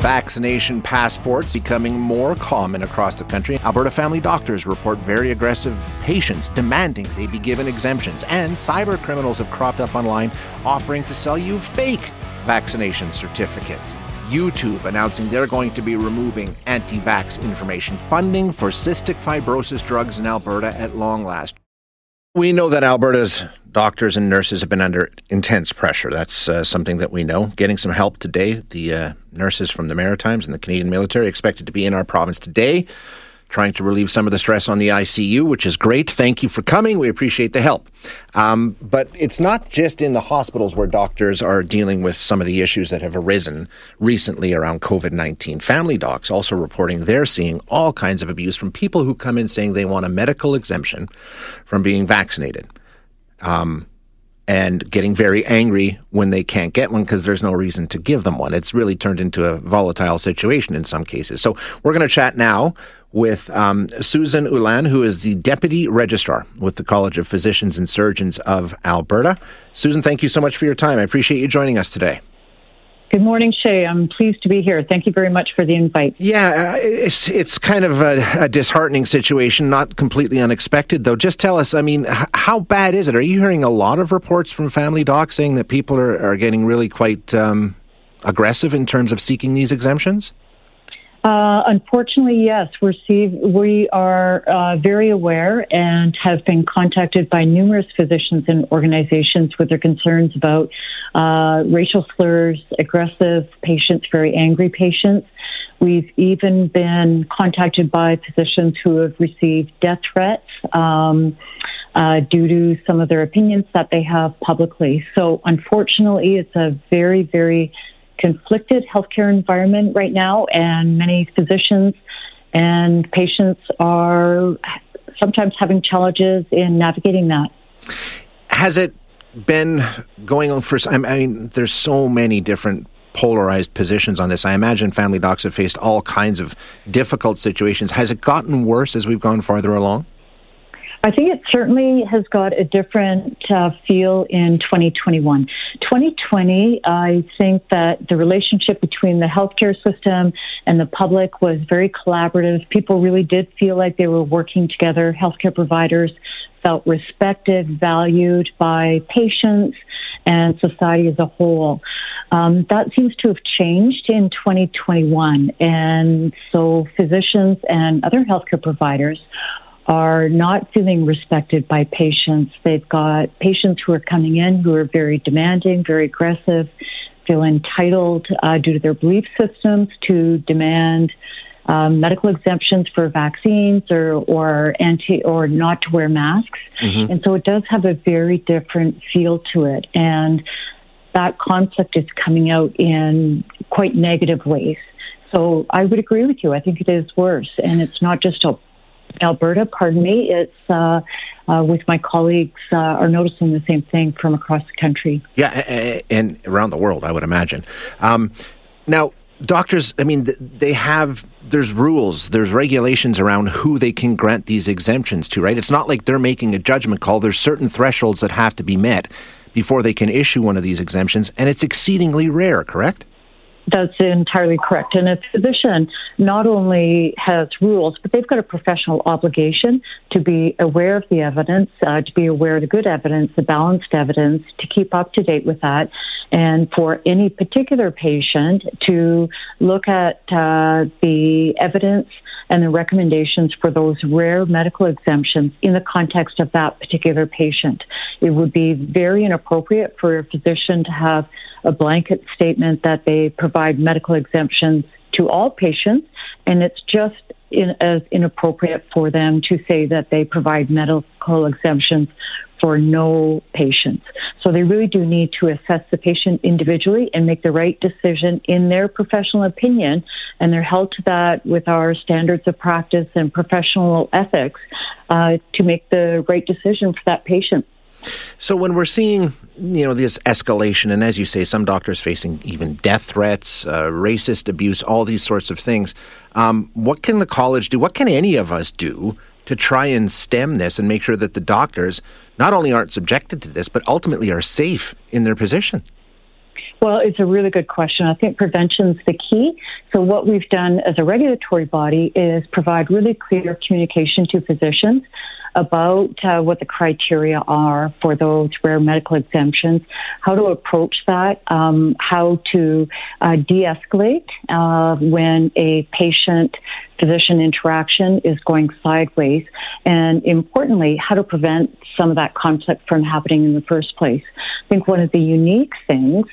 Vaccination passports becoming more common across the country, Alberta family doctors report very aggressive patients demanding they be given exemptions, and cyber criminals have cropped up online offering to sell you fake vaccination certificates. YouTube announcing they're going to be removing anti vax information, funding for cystic fibrosis drugs in Alberta at long last. We know that Alberta's doctors and nurses have been under intense pressure. That's uh, something that we know. Getting some help today. The uh, nurses from the Maritimes and the Canadian military expected to be in our province today trying to relieve some of the stress on the ICU, which is great. Thank you for coming. We appreciate the help. Um, but it's not just in the hospitals where doctors are dealing with some of the issues that have arisen recently around COVID 19. Family docs also reporting they're seeing all kinds of abuse from people who come in saying they want a medical exemption from being vaccinated. Um, and getting very angry when they can't get one because there's no reason to give them one. It's really turned into a volatile situation in some cases. So we're going to chat now with um, Susan Ulan, who is the Deputy Registrar with the College of Physicians and Surgeons of Alberta. Susan, thank you so much for your time. I appreciate you joining us today. Good morning, Shay. I'm pleased to be here. Thank you very much for the invite. Yeah, uh, it's it's kind of a, a, disheartening situation, not completely unexpected though. Just tell us, I mean, how bad is it? Are you hearing a lot of reports from family docs saying that people are, are getting really quite um, aggressive in terms of seeking these exemptions? Uh, unfortunately, yes. We're see, we are uh, very aware and have been contacted by numerous physicians and organizations with their concerns about uh, racial slurs, aggressive patients, very angry patients. We've even been contacted by physicians who have received death threats. Um, uh, due to some of their opinions that they have publicly. So, unfortunately, it's a very, very conflicted healthcare environment right now, and many physicians and patients are sometimes having challenges in navigating that. Has it been going on for? I mean, there's so many different polarized positions on this. I imagine family docs have faced all kinds of difficult situations. Has it gotten worse as we've gone farther along? I think it certainly has got a different uh, feel in 2021. 2020, I think that the relationship between the healthcare system and the public was very collaborative. People really did feel like they were working together. Healthcare providers felt respected, valued by patients and society as a whole. Um, that seems to have changed in 2021. And so physicians and other healthcare providers are not feeling respected by patients. They've got patients who are coming in who are very demanding, very aggressive, feel entitled uh, due to their belief systems to demand um, medical exemptions for vaccines or or anti or not to wear masks, mm-hmm. and so it does have a very different feel to it, and that conflict is coming out in quite negative ways. So I would agree with you. I think it is worse, and it's not just a Alberta, pardon me, it's uh, uh, with my colleagues uh, are noticing the same thing from across the country. Yeah, and around the world, I would imagine. Um, now, doctors, I mean, they have there's rules, there's regulations around who they can grant these exemptions to, right? It's not like they're making a judgment call. There's certain thresholds that have to be met before they can issue one of these exemptions, and it's exceedingly rare, correct? That's entirely correct. And a physician not only has rules, but they've got a professional obligation to be aware of the evidence, uh, to be aware of the good evidence, the balanced evidence, to keep up to date with that, and for any particular patient to look at uh, the evidence and the recommendations for those rare medical exemptions in the context of that particular patient. It would be very inappropriate for a physician to have a blanket statement that they provide medical exemptions to all patients and it's just in, as inappropriate for them to say that they provide medical exemptions for no patients. So they really do need to assess the patient individually and make the right decision in their professional opinion. And they're held to that with our standards of practice and professional ethics uh, to make the right decision for that patient. So when we're seeing, you know, this escalation, and as you say, some doctors facing even death threats, uh, racist abuse, all these sorts of things, um, what can the college do? What can any of us do to try and stem this and make sure that the doctors not only aren't subjected to this, but ultimately are safe in their position? Well, it's a really good question. I think prevention's the key. So what we've done as a regulatory body is provide really clear communication to physicians about uh, what the criteria are for those rare medical exemptions, how to approach that, um, how to uh, de escalate uh, when a patient physician interaction is going sideways, and importantly, how to prevent some of that conflict from happening in the first place. I think one of the unique things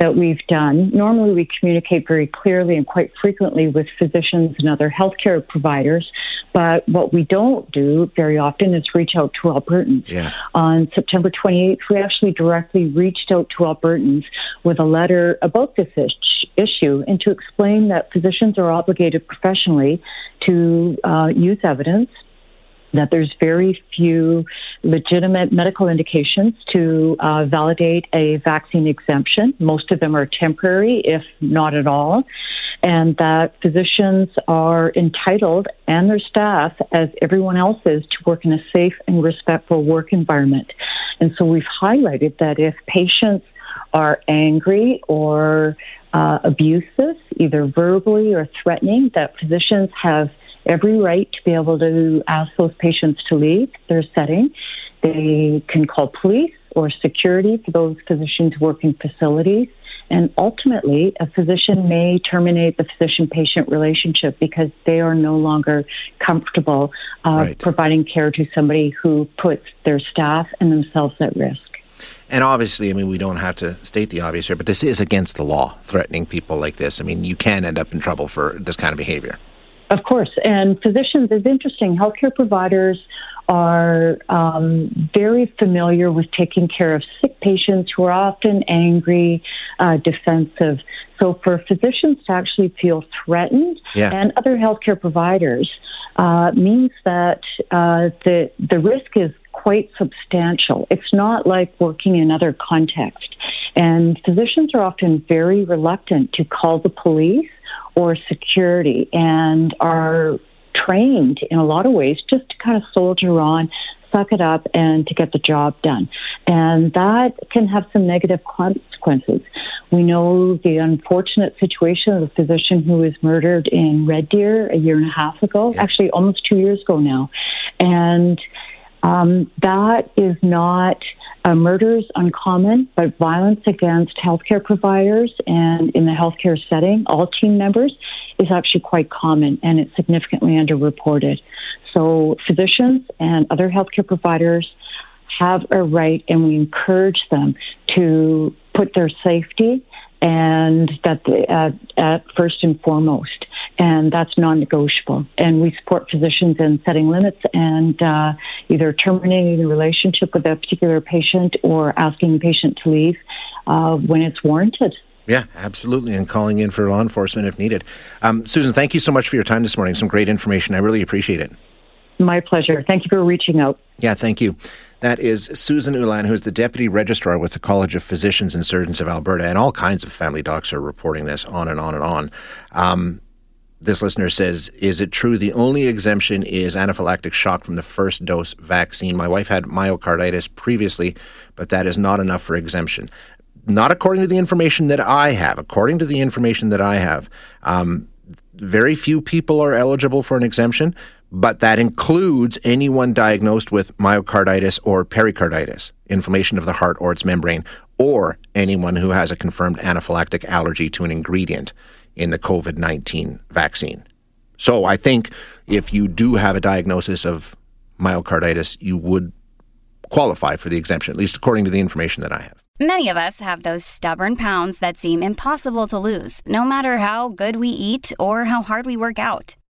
that we've done. Normally, we communicate very clearly and quite frequently with physicians and other healthcare providers, but what we don't do very often is reach out to Albertans. Yeah. On September 28th, we actually directly reached out to Albertans with a letter about this issue and to explain that physicians are obligated professionally to uh, use evidence that there's very few legitimate medical indications to uh, validate a vaccine exemption. Most of them are temporary, if not at all, and that physicians are entitled and their staff, as everyone else is, to work in a safe and respectful work environment. And so we've highlighted that if patients are angry or uh, abusive, either verbally or threatening, that physicians have every right to be able to ask those patients to leave their setting. They can call police or security for those physicians working facilities. And ultimately, a physician may terminate the physician patient relationship because they are no longer comfortable uh, right. providing care to somebody who puts their staff and themselves at risk. And obviously, I mean, we don't have to state the obvious here, but this is against the law, threatening people like this. I mean, you can end up in trouble for this kind of behavior. Of course. And physicians is interesting. Healthcare providers are um, very familiar with taking care of sick patients who are often angry, uh, defensive. So for physicians to actually feel threatened yeah. and other healthcare providers uh, means that uh, the the risk is quite substantial. It's not like working in other contexts. And physicians are often very reluctant to call the police or security and are trained in a lot of ways just to kind of soldier on, suck it up, and to get the job done. And that can have some negative consequences. We know the unfortunate situation of the physician who was murdered in Red Deer a year and a half ago, yeah. actually almost two years ago now. And um, that is not uh, murders uncommon, but violence against healthcare providers and in the healthcare setting, all team members, is actually quite common and it's significantly underreported. So physicians and other healthcare providers have a right, and we encourage them to put their safety and that they, uh, at first and foremost and that's non-negotiable. And we support physicians in setting limits and uh, either terminating the relationship with a particular patient or asking the patient to leave uh, when it's warranted. Yeah, absolutely, and calling in for law enforcement if needed. Um, Susan, thank you so much for your time this morning. Some great information. I really appreciate it. My pleasure. Thank you for reaching out. Yeah, thank you. That is Susan Ulan, who is the Deputy Registrar with the College of Physicians and Surgeons of Alberta, and all kinds of family docs are reporting this on and on and on. Um, this listener says, Is it true the only exemption is anaphylactic shock from the first dose vaccine? My wife had myocarditis previously, but that is not enough for exemption. Not according to the information that I have. According to the information that I have, um, very few people are eligible for an exemption, but that includes anyone diagnosed with myocarditis or pericarditis, inflammation of the heart or its membrane, or anyone who has a confirmed anaphylactic allergy to an ingredient in the COVID 19 vaccine. So I think if you do have a diagnosis of myocarditis, you would qualify for the exemption, at least according to the information that I have. Many of us have those stubborn pounds that seem impossible to lose, no matter how good we eat or how hard we work out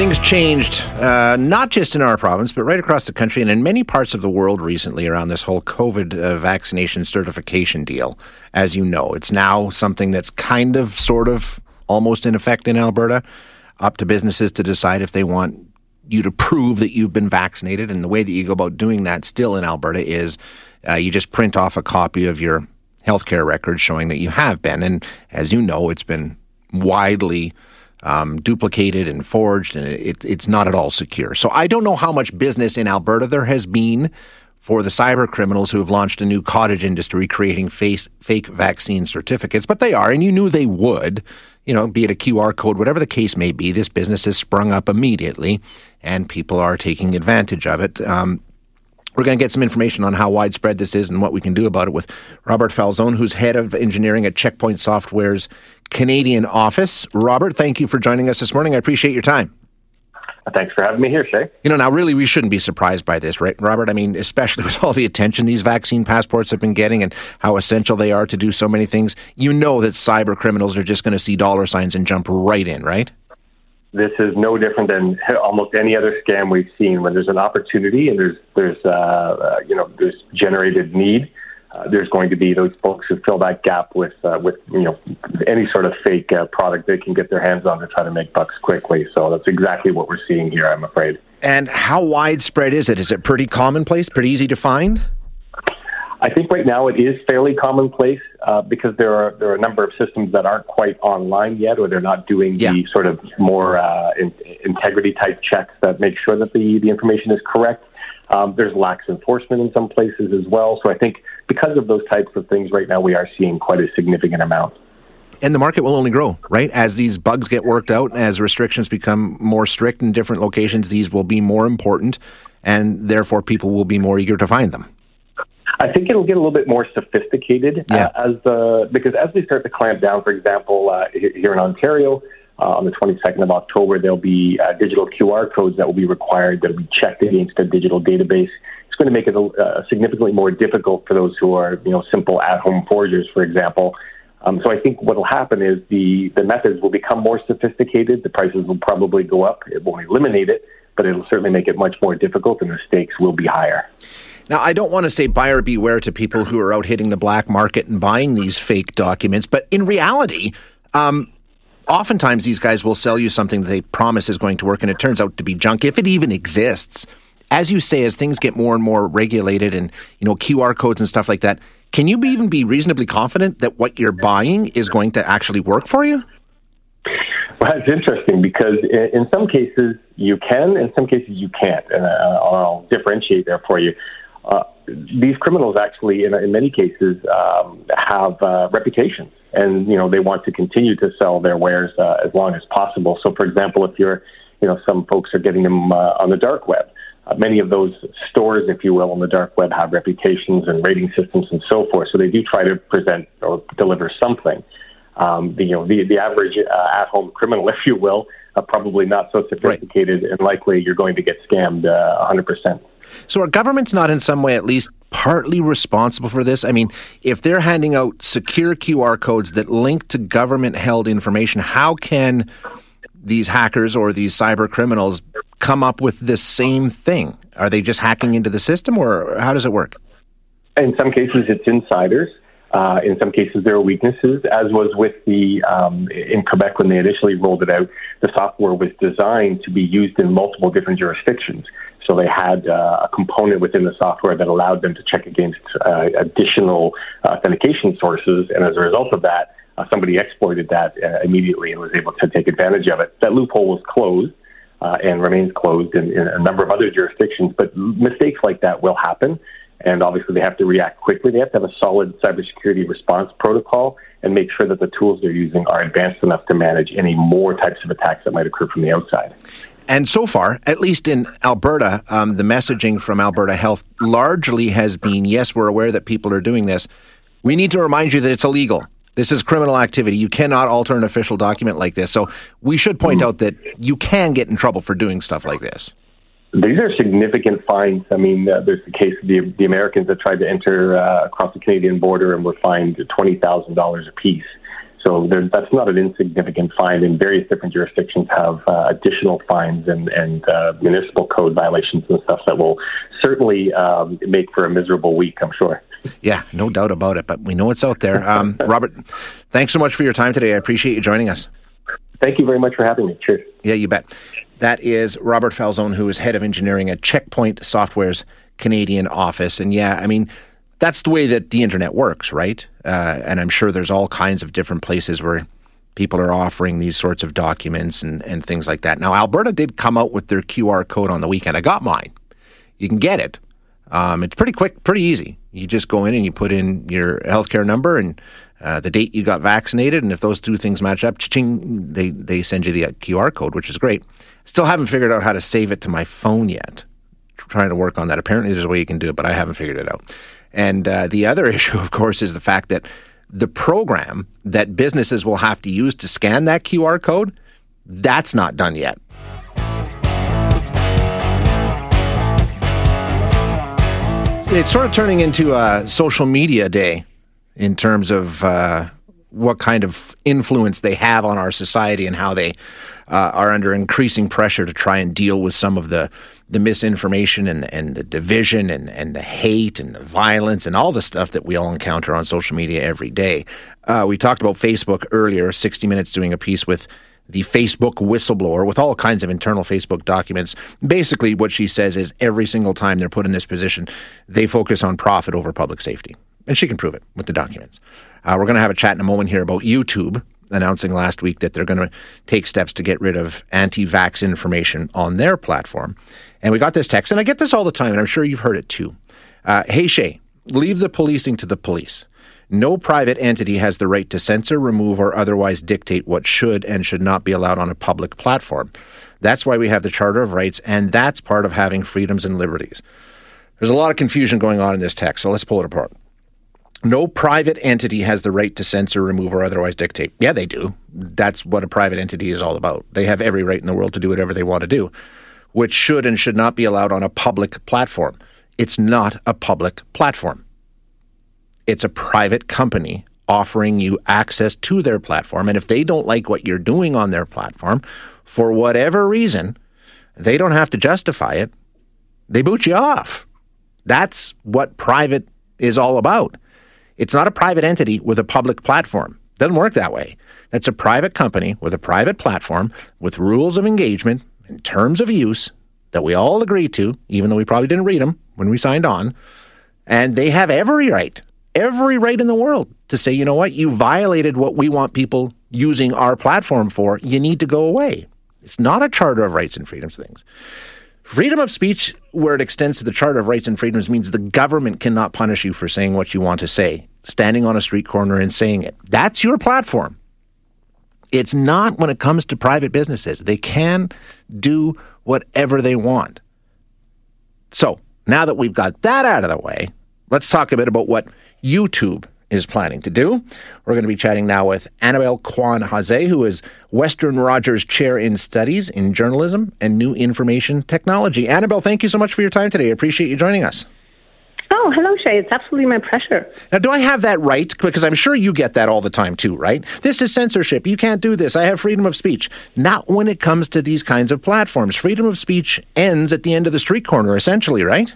Things changed, uh, not just in our province, but right across the country and in many parts of the world recently around this whole COVID uh, vaccination certification deal. As you know, it's now something that's kind of, sort of, almost in effect in Alberta. Up to businesses to decide if they want you to prove that you've been vaccinated. And the way that you go about doing that still in Alberta is uh, you just print off a copy of your healthcare record showing that you have been. And as you know, it's been widely um, duplicated and forged, and it, it's not at all secure. So I don't know how much business in Alberta there has been for the cyber criminals who have launched a new cottage industry creating face, fake vaccine certificates, but they are, and you knew they would. You know, be it a QR code, whatever the case may be, this business has sprung up immediately, and people are taking advantage of it. Um, we're going to get some information on how widespread this is and what we can do about it with Robert Falzone, who's head of engineering at Checkpoint Software's Canadian office. Robert, thank you for joining us this morning. I appreciate your time. Thanks for having me here, Shay. You know, now really we shouldn't be surprised by this, right, Robert? I mean, especially with all the attention these vaccine passports have been getting and how essential they are to do so many things. You know that cyber criminals are just going to see dollar signs and jump right in, right? This is no different than almost any other scam we've seen. When there's an opportunity and there's there's uh, uh, you know there's generated need, uh, there's going to be those folks who fill that gap with uh, with you know any sort of fake uh, product they can get their hands on to try to make bucks quickly. So that's exactly what we're seeing here. I'm afraid. And how widespread is it? Is it pretty commonplace? Pretty easy to find? I think right now it is fairly commonplace uh, because there are there are a number of systems that aren't quite online yet, or they're not doing yeah. the sort of more uh, in, integrity type checks that make sure that the the information is correct. Um, there's lax enforcement in some places as well. So I think because of those types of things, right now we are seeing quite a significant amount. And the market will only grow, right? As these bugs get worked out, as restrictions become more strict in different locations, these will be more important, and therefore people will be more eager to find them. I think it'll get a little bit more sophisticated uh, yeah. uh, as the because as they start to clamp down, for example, uh, here in Ontario, uh, on the 22nd of October, there'll be uh, digital QR codes that will be required that will be checked against a digital database. Going to make it uh, significantly more difficult for those who are, you know, simple at-home forgers, for example. Um, so I think what will happen is the, the methods will become more sophisticated. The prices will probably go up. It won't eliminate it, but it'll certainly make it much more difficult, and the stakes will be higher. Now, I don't want to say buyer beware to people who are out hitting the black market and buying these fake documents, but in reality, um, oftentimes these guys will sell you something that they promise is going to work and it turns out to be junk if it even exists as you say as things get more and more regulated and you know qr codes and stuff like that can you be, even be reasonably confident that what you're buying is going to actually work for you well, that's interesting because in some cases you can, in some cases you can't, and uh, I'll differentiate there for you. Uh, these criminals actually, in, in many cases, um, have uh, reputations and you know they want to continue to sell their wares uh, as long as possible. So, for example, if you're, you know, some folks are getting them uh, on the dark web. Uh, many of those stores, if you will, on the dark web have reputations and rating systems and so forth. So they do try to present or deliver something. Um, the, you know, the, the average uh, at-home criminal, if you will, uh, probably not so sophisticated, right. and likely you're going to get scammed uh, 100%. So, our governments not in some way at least partly responsible for this? I mean, if they're handing out secure QR codes that link to government held information, how can these hackers or these cyber criminals come up with the same thing? Are they just hacking into the system, or how does it work? In some cases, it's insiders. Uh, in some cases, there are weaknesses, as was with the um, in Quebec when they initially rolled it out. The software was designed to be used in multiple different jurisdictions. So they had uh, a component within the software that allowed them to check against uh, additional authentication sources, and as a result of that, uh, somebody exploited that uh, immediately and was able to take advantage of it. That loophole was closed. Uh, and remains closed in, in a number of other jurisdictions, but mistakes like that will happen and obviously they have to react quickly. They have to have a solid cybersecurity response protocol and make sure that the tools they're using are advanced enough to manage any more types of attacks that might occur from the outside. And so far, at least in Alberta, um, the messaging from Alberta Health largely has been yes, we're aware that people are doing this. We need to remind you that it's illegal. This is criminal activity. You cannot alter an official document like this. So we should point out that you can get in trouble for doing stuff like this. These are significant fines. I mean, uh, there's the case of the, the Americans that tried to enter uh, across the Canadian border and were fined $20,000 apiece. So there, that's not an insignificant fine, and various different jurisdictions have uh, additional fines and, and uh, municipal code violations and stuff that will certainly um, make for a miserable week, I'm sure. Yeah, no doubt about it, but we know it's out there. Um, Robert, thanks so much for your time today. I appreciate you joining us. Thank you very much for having me. Cheers. Yeah, you bet. That is Robert Falzone, who is head of engineering at Checkpoint Software's Canadian office. And yeah, I mean, that's the way that the internet works, right? Uh, and I'm sure there's all kinds of different places where people are offering these sorts of documents and, and things like that. Now, Alberta did come out with their QR code on the weekend. I got mine. You can get it. Um, it's pretty quick, pretty easy. You just go in and you put in your healthcare number and uh, the date you got vaccinated, and if those two things match up, ching, they they send you the QR code, which is great. Still haven't figured out how to save it to my phone yet. Trying to work on that. Apparently, there's a way you can do it, but I haven't figured it out. And uh, the other issue, of course, is the fact that the program that businesses will have to use to scan that QR code, that's not done yet. It's sort of turning into a social media day in terms of uh, what kind of influence they have on our society and how they uh, are under increasing pressure to try and deal with some of the the misinformation and and the division and, and the hate and the violence and all the stuff that we all encounter on social media every day. Uh, we talked about Facebook earlier, 60 Minutes doing a piece with the Facebook whistleblower with all kinds of internal Facebook documents. Basically, what she says is every single time they're put in this position, they focus on profit over public safety. And she can prove it with the documents. Uh, we're going to have a chat in a moment here about YouTube announcing last week that they're going to take steps to get rid of anti vax information on their platform. And we got this text, and I get this all the time, and I'm sure you've heard it too. Uh, hey, Shay, leave the policing to the police. No private entity has the right to censor, remove, or otherwise dictate what should and should not be allowed on a public platform. That's why we have the Charter of Rights, and that's part of having freedoms and liberties. There's a lot of confusion going on in this text, so let's pull it apart. No private entity has the right to censor, remove, or otherwise dictate. Yeah, they do. That's what a private entity is all about. They have every right in the world to do whatever they want to do which should and should not be allowed on a public platform. It's not a public platform. It's a private company offering you access to their platform. And if they don't like what you're doing on their platform, for whatever reason, they don't have to justify it. They boot you off. That's what private is all about. It's not a private entity with a public platform. Doesn't work that way. That's a private company with a private platform with rules of engagement and terms of use that we all agree to, even though we probably didn't read them when we signed on. And they have every right, every right in the world to say, you know what, you violated what we want people using our platform for. You need to go away. It's not a Charter of Rights and Freedoms things. Freedom of speech, where it extends to the Charter of Rights and Freedoms, means the government cannot punish you for saying what you want to say, standing on a street corner and saying it. That's your platform. It's not when it comes to private businesses. They can do whatever they want. So now that we've got that out of the way, let's talk a bit about what YouTube is planning to do. We're going to be chatting now with Anabel Quan-Haase, who is Western Rogers Chair in Studies in Journalism and New Information Technology. Anabel, thank you so much for your time today. I appreciate you joining us. Oh, hello, Shay. It's absolutely my pleasure. Now, do I have that right? Because I'm sure you get that all the time too, right? This is censorship. You can't do this. I have freedom of speech. Not when it comes to these kinds of platforms. Freedom of speech ends at the end of the street corner, essentially, right?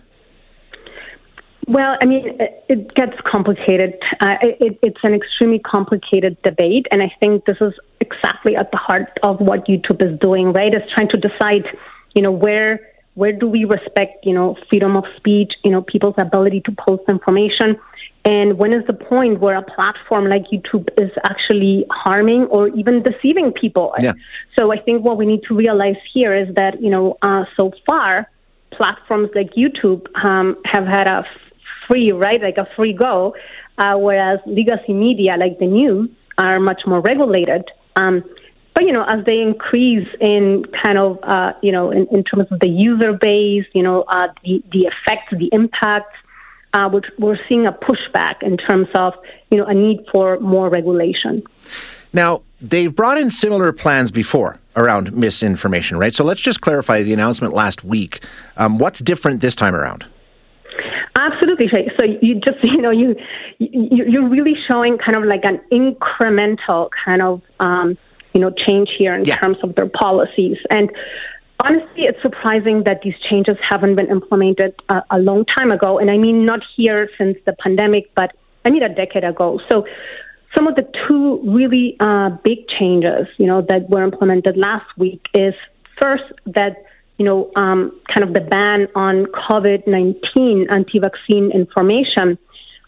Well, I mean, it gets complicated. Uh, it, it's an extremely complicated debate, and I think this is exactly at the heart of what YouTube is doing, right? Is trying to decide, you know, where where do we respect, you know, freedom of speech, you know, people's ability to post information? And when is the point where a platform like YouTube is actually harming or even deceiving people? Yeah. So I think what we need to realize here is that, you know, uh, so far, platforms like YouTube um, have had a free, right, like a free go, uh, whereas legacy media like the news are much more regulated. Um, but you know, as they increase in kind of uh, you know in, in, terms of the user base, you know, uh, the the effects, the impact, uh, we're, we're seeing a pushback in terms of you know a need for more regulation. Now they've brought in similar plans before around misinformation, right? So let's just clarify the announcement last week. Um, what's different this time around? Absolutely, Shay. So you just you know you, you you're really showing kind of like an incremental kind of um, you know, change here in yeah. terms of their policies. And honestly, it's surprising that these changes haven't been implemented a, a long time ago. And I mean, not here since the pandemic, but I mean, a decade ago. So some of the two really uh, big changes, you know, that were implemented last week is first that you know, um, kind of the ban on COVID 19 anti vaccine information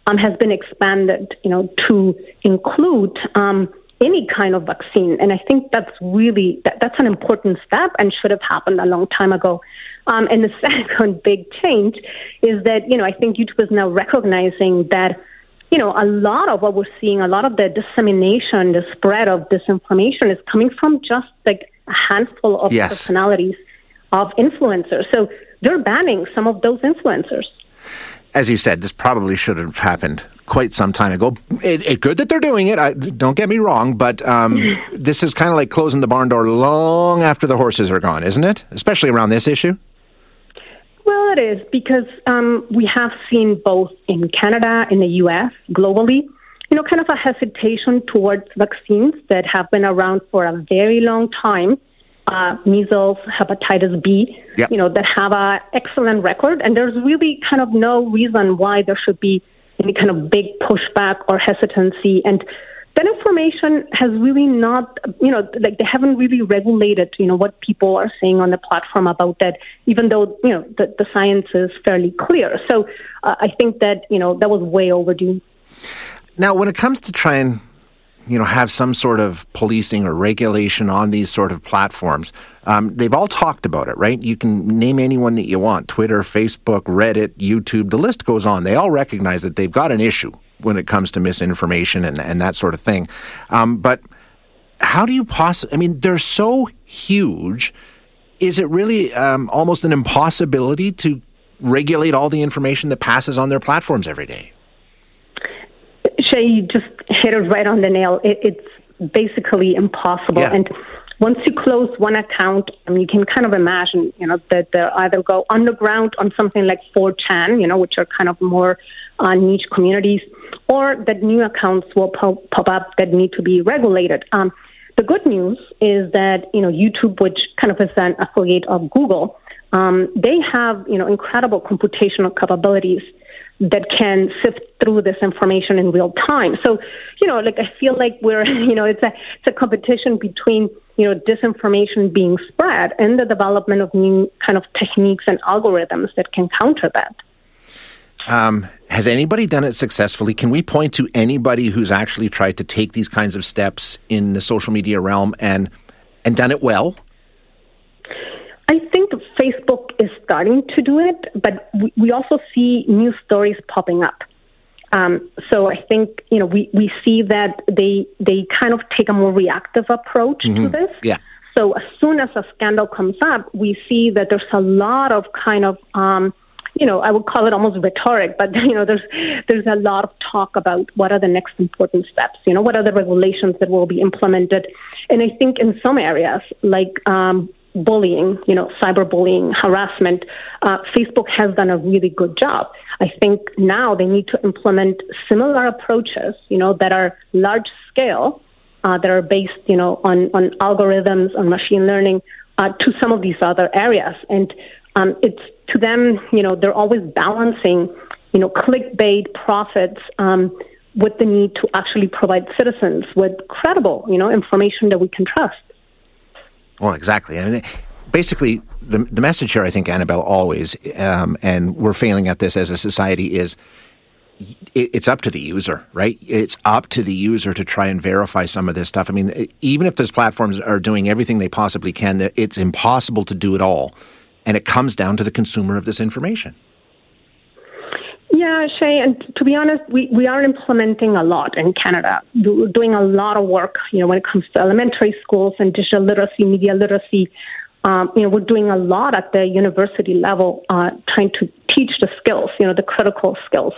um, has been expanded, you know, to include um, any kind of vaccine. And I think that's really that, that's an important step and should have happened a long time ago. Um, and the second big change is that you know I think YouTube is now recognizing that you know a lot of what we're seeing, a lot of the dissemination, the spread of disinformation is coming from just like a handful of yes. personalities of influencers. So they're banning some of those influencers. As you said, this probably should have happened quite some time ago. It's it, good that they're doing it. I, don't get me wrong, but um, this is kind of like closing the barn door long after the horses are gone, isn't it? Especially around this issue. Well, it is because um, we have seen both in Canada, in the U.S., globally, you know, kind of a hesitation towards vaccines that have been around for a very long time. Uh, measles, hepatitis B, yep. you know, that have an excellent record, and there's really kind of no reason why there should be any kind of big pushback or hesitancy. And that information has really not, you know, like they haven't really regulated, you know, what people are saying on the platform about that, even though, you know, the, the science is fairly clear. So uh, I think that, you know, that was way overdue. Now, when it comes to trying you know, have some sort of policing or regulation on these sort of platforms. Um, they've all talked about it, right? You can name anyone that you want Twitter, Facebook, Reddit, YouTube, the list goes on. They all recognize that they've got an issue when it comes to misinformation and, and that sort of thing. Um, but how do you possibly, I mean, they're so huge. Is it really um, almost an impossibility to regulate all the information that passes on their platforms every day? You just hit it right on the nail. It, it's basically impossible. Yeah. And once you close one account, um, you can kind of imagine, you know, that they either go underground on something like 4chan, you know, which are kind of more uh, niche communities, or that new accounts will pop, pop up that need to be regulated. Um, the good news is that you know YouTube, which kind of is an affiliate of Google, um, they have you know incredible computational capabilities that can sift through this information in real time. So, you know, like I feel like we're, you know, it's a it's a competition between you know disinformation being spread and the development of new kind of techniques and algorithms that can counter that. Um, has anybody done it successfully? Can we point to anybody who's actually tried to take these kinds of steps in the social media realm and and done it well? I think Facebook is starting to do it, but we, we also see new stories popping up. Um, so I think you know we, we see that they they kind of take a more reactive approach mm-hmm. to this. Yeah. So as soon as a scandal comes up, we see that there's a lot of kind of um, you know I would call it almost rhetoric, but you know there's there's a lot of talk about what are the next important steps. You know what are the regulations that will be implemented, and I think in some areas like um, bullying, you know, cyberbullying, harassment, uh, Facebook has done a really good job. I think now they need to implement similar approaches, you know, that are large scale, uh, that are based, you know, on, on algorithms, on machine learning, uh, to some of these other areas. And um, it's to them, you know, they're always balancing, you know, clickbait profits. Um, with the need to actually provide citizens with credible, you know, information that we can trust. Well, exactly. I mean, basically, the the message here, I think, Anabel, always, um, and we're failing at this as a society, is it, it's up to the user, right? It's up to the user to try and verify some of this stuff. I mean, even if those platforms are doing everything they possibly can, it's impossible to do it all, and it comes down to the consumer of this information. Yeah, Shay, and to be honest, we, we are implementing a lot in Canada. We're doing a lot of work, you know, when it comes to elementary schools and digital literacy, media literacy. Um, you know, we're doing a lot at the university level, uh, trying to teach the skills, you know, the critical skills.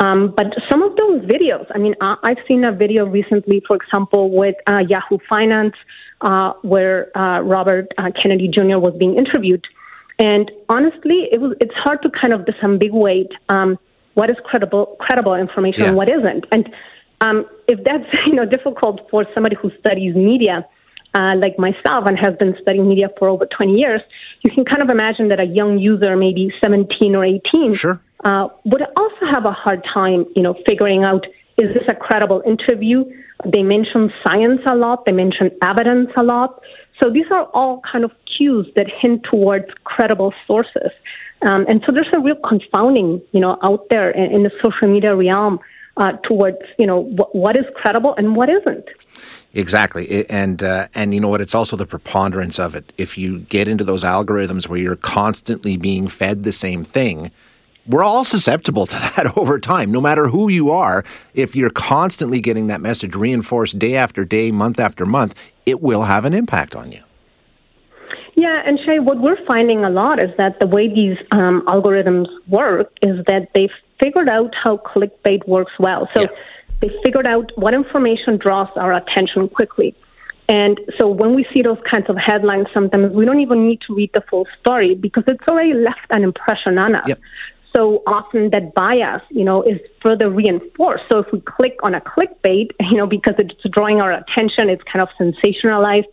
Um, but some of those videos, I mean, I, I've seen a video recently, for example, with uh, Yahoo Finance, uh, where uh, Robert uh, Kennedy Jr. was being interviewed. And honestly, it was, it's hard to kind of disambiguate um, what is credible credible information yeah. and what isn't. And um, if that's you know difficult for somebody who studies media, uh, like myself and has been studying media for over 20 years, you can kind of imagine that a young user, maybe 17 or 18, sure. uh, would also have a hard time, you know, figuring out is this a credible interview? They mention science a lot. They mention evidence a lot. So these are all kind of cues that hint towards credible sources. Um, and so there's a real confounding, you know, out there in, in the social media realm uh, towards, you know, wh- what is credible and what isn't. Exactly, and uh, and you know what? It's also the preponderance of it. If you get into those algorithms where you're constantly being fed the same thing, we're all susceptible to that over time, no matter who you are. If you're constantly getting that message reinforced day after day, month after month, it will have an impact on you. Yeah, and Shay, what we're finding a lot is that the way these um, algorithms work is that they've figured out how clickbait works well. So yeah. they figured out what information draws our attention quickly. And so when we see those kinds of headlines, sometimes we don't even need to read the full story because it's already left an impression on us. Yep. So often that bias, you know, is further reinforced. So if we click on a clickbait, you know, because it's drawing our attention, it's kind of sensationalized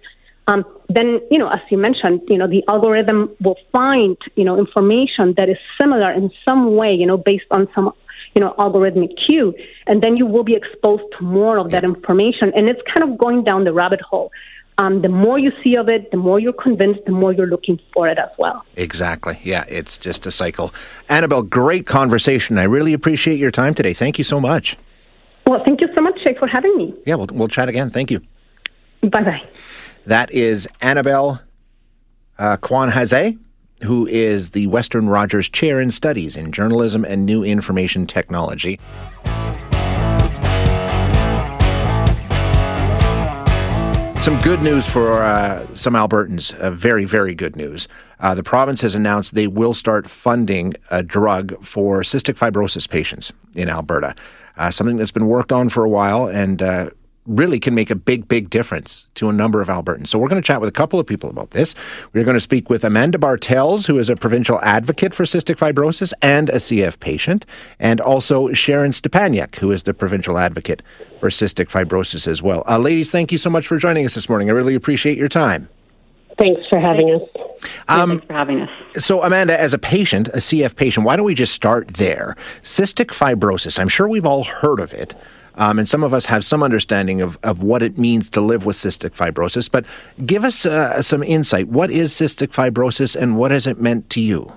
um, then you know, as you mentioned, you know, the algorithm will find you know information that is similar in some way, you know, based on some you know algorithmic cue, and then you will be exposed to more of that information, and it's kind of going down the rabbit hole. Um, the more you see of it, the more you're convinced, the more you're looking for it as well. Exactly. Yeah, it's just a cycle. Anabel, great conversation. I really appreciate your time today. Thank you so much. Well, thank you so much, Jake, for having me. Yeah, we'll, we'll chat again. Thank you. Bye bye. That is Anabel uh, Quan-Haase, who is the Western Rogers Chair in Studies in Journalism and New Information Technology. Some good news for uh, some Albertans. Uh, very, very good news. Uh, the province has announced they will start funding a drug for cystic fibrosis patients in Alberta. Uh, something that's been worked on for a while and uh, really can make a big, big difference to a number of Albertans. So we're going to chat with a couple of people about this. We're going to speak with Amanda Bartels, who is a provincial advocate for cystic fibrosis and a CF patient, and also Sharon Stepaniak, who is the provincial advocate for cystic fibrosis as well. Uh, ladies, thank you so much for joining us this morning. I really appreciate your time. Thanks for having us. Um, thanks for having us. So, Amanda, as a patient, a CF patient, why don't we just start there? Cystic fibrosis, I'm sure we've all heard of it. Um, and some of us have some understanding of, of what it means to live with cystic fibrosis. But give us uh, some insight. What is cystic fibrosis and what has it meant to you?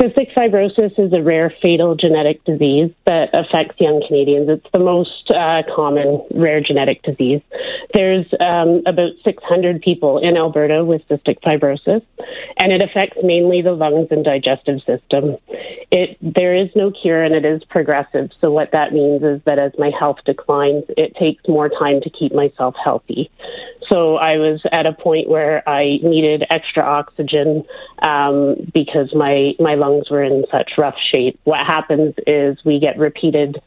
Cystic fibrosis is a rare fatal genetic disease that affects young Canadians. It's the most uh, common rare genetic disease. There's um, about 600 people in Alberta with cystic fibrosis, and it affects mainly the lungs and digestive system. It there is no cure, and it is progressive. So what that means is that as my health declines, it takes more time to keep myself healthy. So I was at a point where I needed extra oxygen um, because my my lungs were in such rough shape. What happens is we get repeated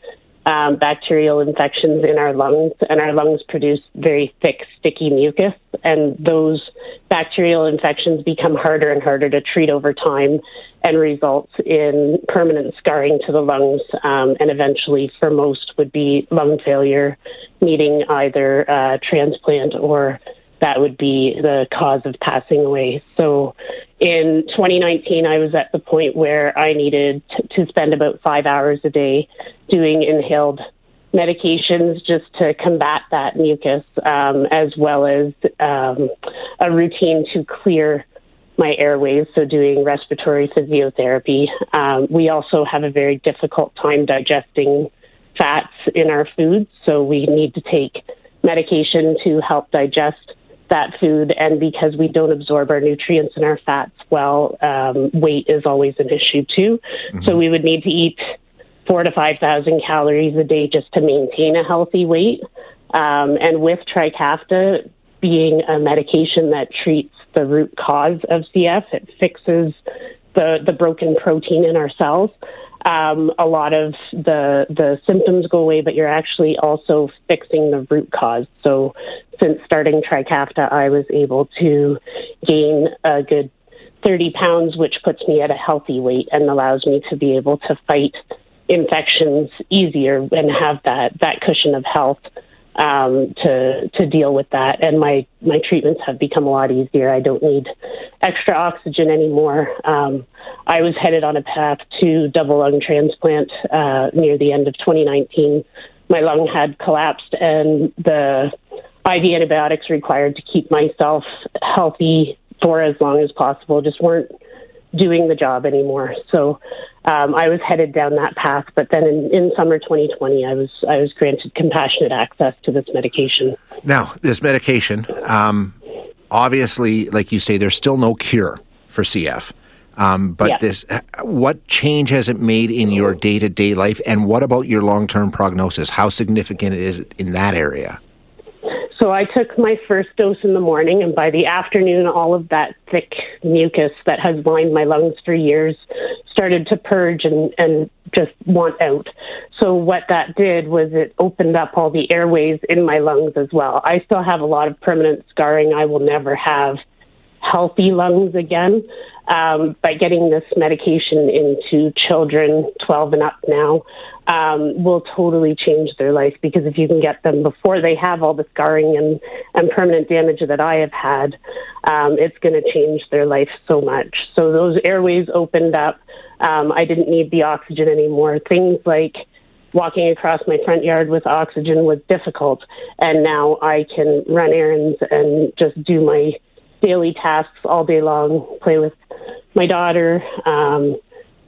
um, bacterial infections in our lungs, and our lungs produce very thick, sticky mucus, and those bacterial infections become harder and harder to treat over time and results in permanent scarring to the lungs, um, and eventually, for most, would be lung failure, needing either uh, transplant or that would be the cause of passing away. So in 2019, I was at the point where I needed to spend about five hours a day doing inhaled medications just to combat that mucus, um, as well as um, a routine to clear my airways, so doing respiratory physiotherapy. Um, we also have a very difficult time digesting fats in our foods, so we need to take medication to help digest that food, and because we don't absorb our nutrients and our fats well, um, weight is always an issue too. Mm-hmm. So we would need to eat four to five thousand calories a day just to maintain a healthy weight. Um, and with Trikafta being a medication that treats the root cause of CF, it fixes the the broken protein in our cells um, a lot of the the symptoms go away, but you're actually also fixing the root cause. So, since starting Trikafta, I was able to gain a good 30 pounds, which puts me at a healthy weight and allows me to be able to fight infections easier and have that that cushion of health um, to to deal with that. And my my treatments have become a lot easier. I don't need extra oxygen anymore. Um, I was headed on a path to double lung transplant uh, near the end of 2019. My lung had collapsed, and the IV antibiotics required to keep myself healthy for as long as possible just weren't doing the job anymore. So um, I was headed down that path. But then in, in summer 2020, I was I was granted compassionate access to this medication. Now, this medication, um, obviously, like you say, there's still no cure for CF. Um, but yeah. this, what change has it made in your day to day life, and what about your long term prognosis? How significant is it in that area? So I took my first dose in the morning, and by the afternoon, all of that thick mucus that has lined my lungs for years started to purge and, and just want out. So what that did was it opened up all the airways in my lungs as well. I still have a lot of permanent scarring. I will never have healthy lungs again. Um, by getting this medication into children 12 and up now um, will totally change their life because if you can get them before they have all the scarring and, and permanent damage that I have had, um, it's going to change their life so much. So those airways opened up. Um, I didn't need the oxygen anymore. Things like walking across my front yard with oxygen was difficult, and now I can run errands and just do my daily tasks all day long, play with my daughter, um,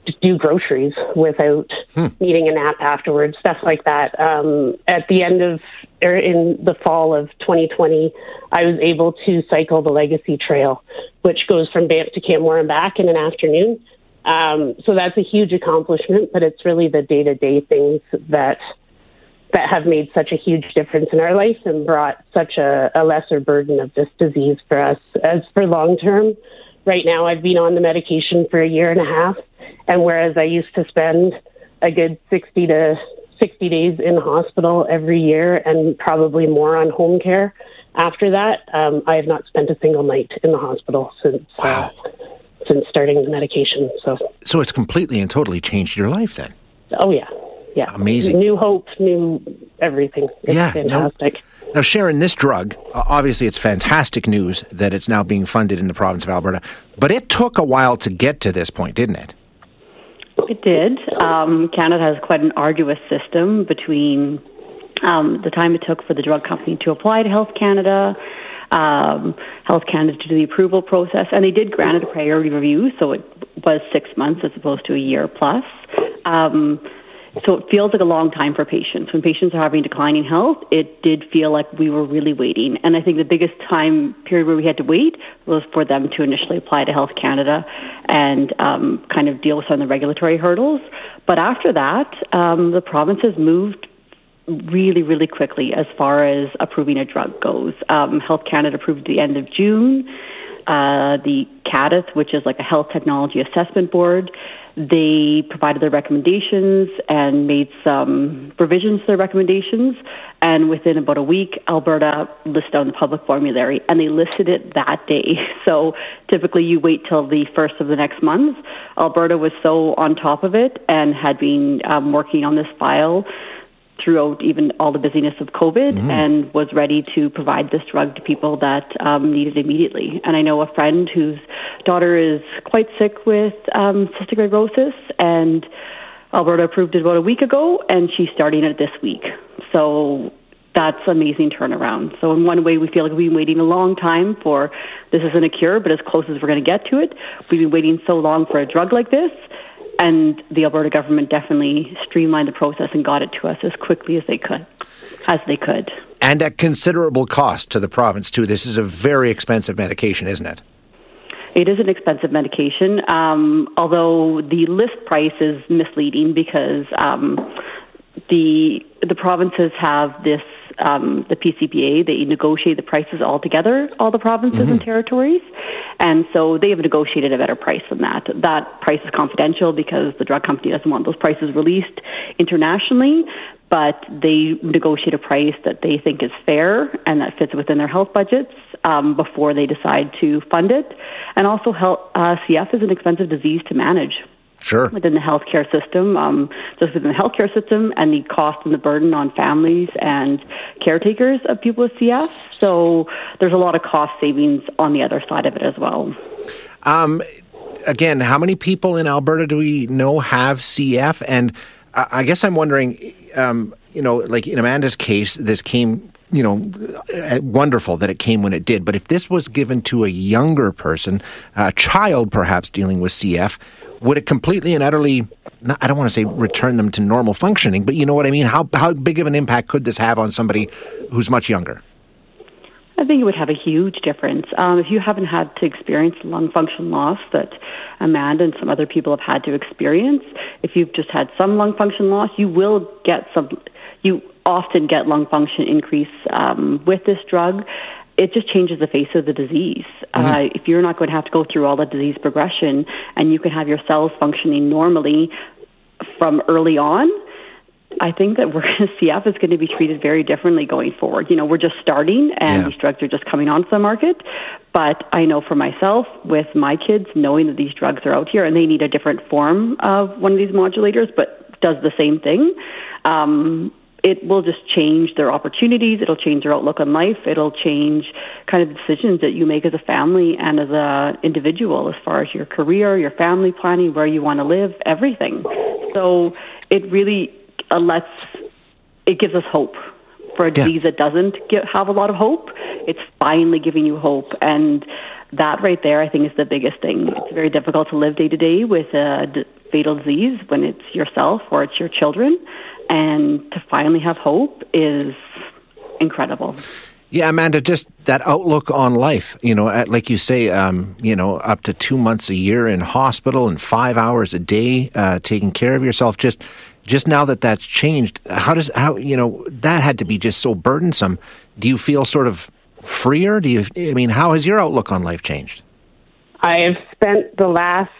just do groceries without hmm. needing a nap afterwards, stuff like that. Um, at the end of, or er, in the fall of 2020, I was able to cycle the Legacy Trail, which goes from Banff to Canmore and back in an afternoon. Um, so that's a huge accomplishment, but it's really the day to day things that that have made such a huge difference in our life and brought such a, a lesser burden of this disease for us. As for long term, right now I've been on the medication for a year and a half, and whereas I used to spend a good 60 to 60 days in hospital every year and probably more on home care after that, um, I have not spent a single night in the hospital since. Uh, wow. Uh, since starting the medication, so so it's completely and totally changed your life then. Oh yeah, yeah, amazing. New hope, new everything. It's yeah, fantastic. No, now, Sharon, this drug, obviously, it's fantastic news that it's now being funded in the province of Alberta, but it took a while to get to this point, didn't it? It did. Um, Canada has quite an arduous system between um, the time it took for the drug company to apply to Health Canada, um, Health Canada to do the approval process, and they did grant it a priority review, so it was six months as opposed to a year plus. Um, so it feels like a long time for patients. When patients are having declining health, it did feel like we were really waiting. And I think the biggest time period where we had to wait was for them to initially apply to Health Canada and um, kind of deal with some of the regulatory hurdles. But after that, um, the province has moved really, really quickly as far as approving a drug goes. Um, Health Canada approved at the end of June. Uh, the CADTH, which is like a health technology assessment board, they provided their recommendations and made some revisions to their recommendations. And within about a week, Alberta listed on the public formulary, and they listed it that day. So typically, you wait till the first of the next month. Alberta was so on top of it and had been um, working on this file throughout even all the busyness of COVID mm-hmm. and was ready to provide this drug to people that um, needed immediately. And I know a friend whose daughter is quite sick with um, cystic fibrosis, and Alberta approved it about a week ago, and she's starting it this week. So that's amazing turnaround. So in one way, we feel like we've been waiting a long time for this isn't a cure, but as close as we're going to get to it. We've been waiting so long for a drug like this, and the Alberta government definitely streamlined the process and got it to us as quickly as they could, as they could. And at considerable cost to the province, too. This is a very expensive medication, isn't it? It is an expensive medication, um, although the list price is misleading because um, the the provinces have this um, the PCPA, they negotiate the prices all together, all the provinces mm-hmm. and territories. And so they have negotiated a better price than that. That price is confidential because the drug company doesn't want those prices released internationally, but they negotiate a price that they think is fair and that fits within their health budgets um, before they decide to fund it. And also, health, uh, CF is an expensive disease to manage sure. within the healthcare system, um, just within the healthcare system, and the cost and the burden on families and caretakers of people with CF. So there's a lot of cost savings on the other side of it as well. Um, again, how many people in Alberta do we know have CF? And I guess I'm wondering, um, you know, like in Amanda's case, this came you know, uh, wonderful that it came when it did. But if this was given to a younger person, a child perhaps dealing with CF, would it completely and utterly not, I don't want to say return them to normal functioning, but you know what I mean? How, how big of an impact could this have on somebody who's much younger? I think it would have a huge difference. Um, if you haven't had to experience lung function loss that Amanda and some other people have had to experience, if you've just had some lung function loss, you will get some, you often get lung function increase um, with this drug it just changes the face of the disease. Mm-hmm. Uh, if you're not going to have to go through all the disease progression and you can have your cells functioning normally from early on, I think that we're CF is going to be treated very differently going forward. You know, we're just starting and yeah. these drugs are just coming onto the market. But I know for myself, with my kids, knowing that these drugs are out here and they need a different form of one of these modulators, but does the same thing. Um, it will just change their opportunities. It'll change their outlook on life. It'll change kind of the decisions that you make as a family and as a individual as far as your career, your family planning, where you want to live, everything. So it really uh, lets it gives us hope for a disease yeah. that doesn't get, have a lot of hope. It's finally giving you hope and that right there, I think, is the biggest thing. It's very difficult to live day to day with a d- fatal disease when it's yourself or it's your children and to finally have hope is incredible. Yeah, Amanda, just that outlook on life, you know, like you say, um, you know, up to two months a year in hospital and five hours a day uh, taking care of yourself. Just, just now that that's changed, how does how you know that had to be just so burdensome? Do you feel sort of freer? Do you? I mean, how has your outlook on life changed? I have spent the last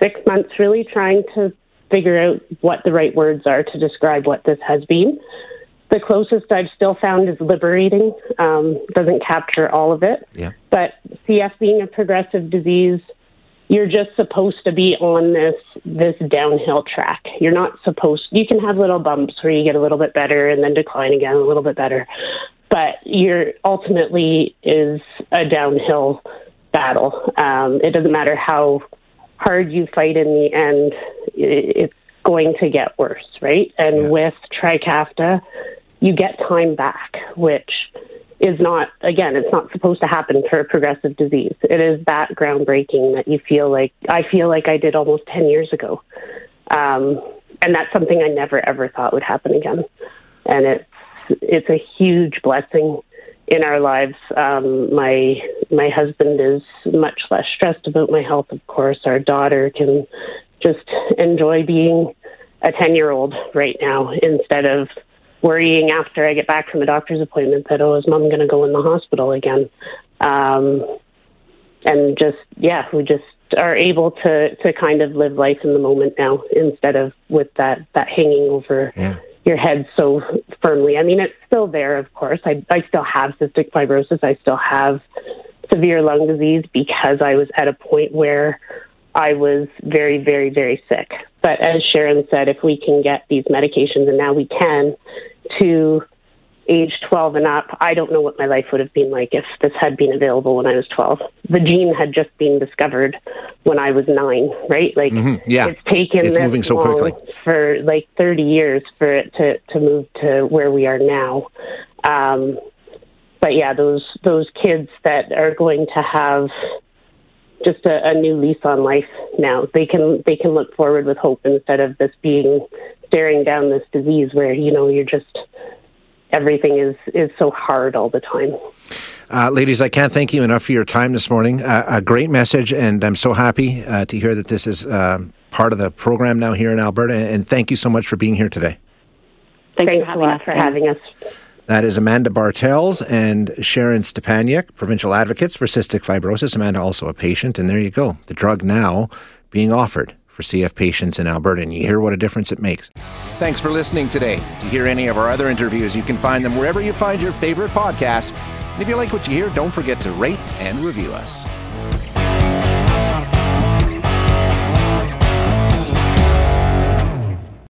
six months really trying to figure out what the right words are to describe what this has been. The closest I've still found is liberating. Um, doesn't capture all of it. Yeah. But CF being a progressive disease, you're just supposed to be on this this downhill track. You're not supposed. You can have little bumps where you get a little bit better and then decline again a little bit better, but you're ultimately is a downhill battle. Um, it doesn't matter how hard you fight in the end, it's going to get worse, right? And yeah. with Trikafta, you get time back, which is not, again, it's not supposed to happen for a progressive disease. It is that groundbreaking that you feel like, I feel like I did almost 10 years ago. Um, and that's something I never ever thought would happen again. And it's, it's a huge blessing in our lives. Um, my my husband is much less stressed about my health. Of course, our daughter can just enjoy being a ten year old right now instead of worrying after I get back from a doctor's appointment that oh is mom going to go in the hospital again. Um, and just yeah, we just are able to to kind of live life in the moment now instead of with that that hanging over. Yeah your head so firmly. I mean, it's still there, of course. I, I still have cystic fibrosis. I still have severe lung disease because I was at a point where I was very, very, very sick. But as Sharon said, if we can get these medications, and now we can, to age 12 and up, I don't know what my life would have been like if this had been available when I was 12. The gene had just been discovered when I was nine, right? Like, mm-hmm. yeah. it's taken it's moving so quickly for like 30 years for it to, to move to where we are now. Um, but yeah, those those kids that are going to have just a, a new lease on life now. They can they can look forward with hope instead of this being staring down this disease where you know you're just everything is is so hard all the time. Uh, ladies, I can't thank you enough for your time this morning. Uh, a great message, and I'm so happy uh, to hear that this is uh, part of the program now here in Alberta. And thank you so much for being here today. Thanks, Thanks a lot for having us. That is Amanda Bartels and Sharon Stepaniak, provincial advocates for cystic fibrosis. Amanda, also a patient, and there you go. The drug now being offered for CF patients in Alberta, and you hear what a difference it makes. Thanks for listening today. To hear any of our other interviews, you can find them wherever you find your favorite podcasts. And if you like what you hear, don't forget to rate and review us.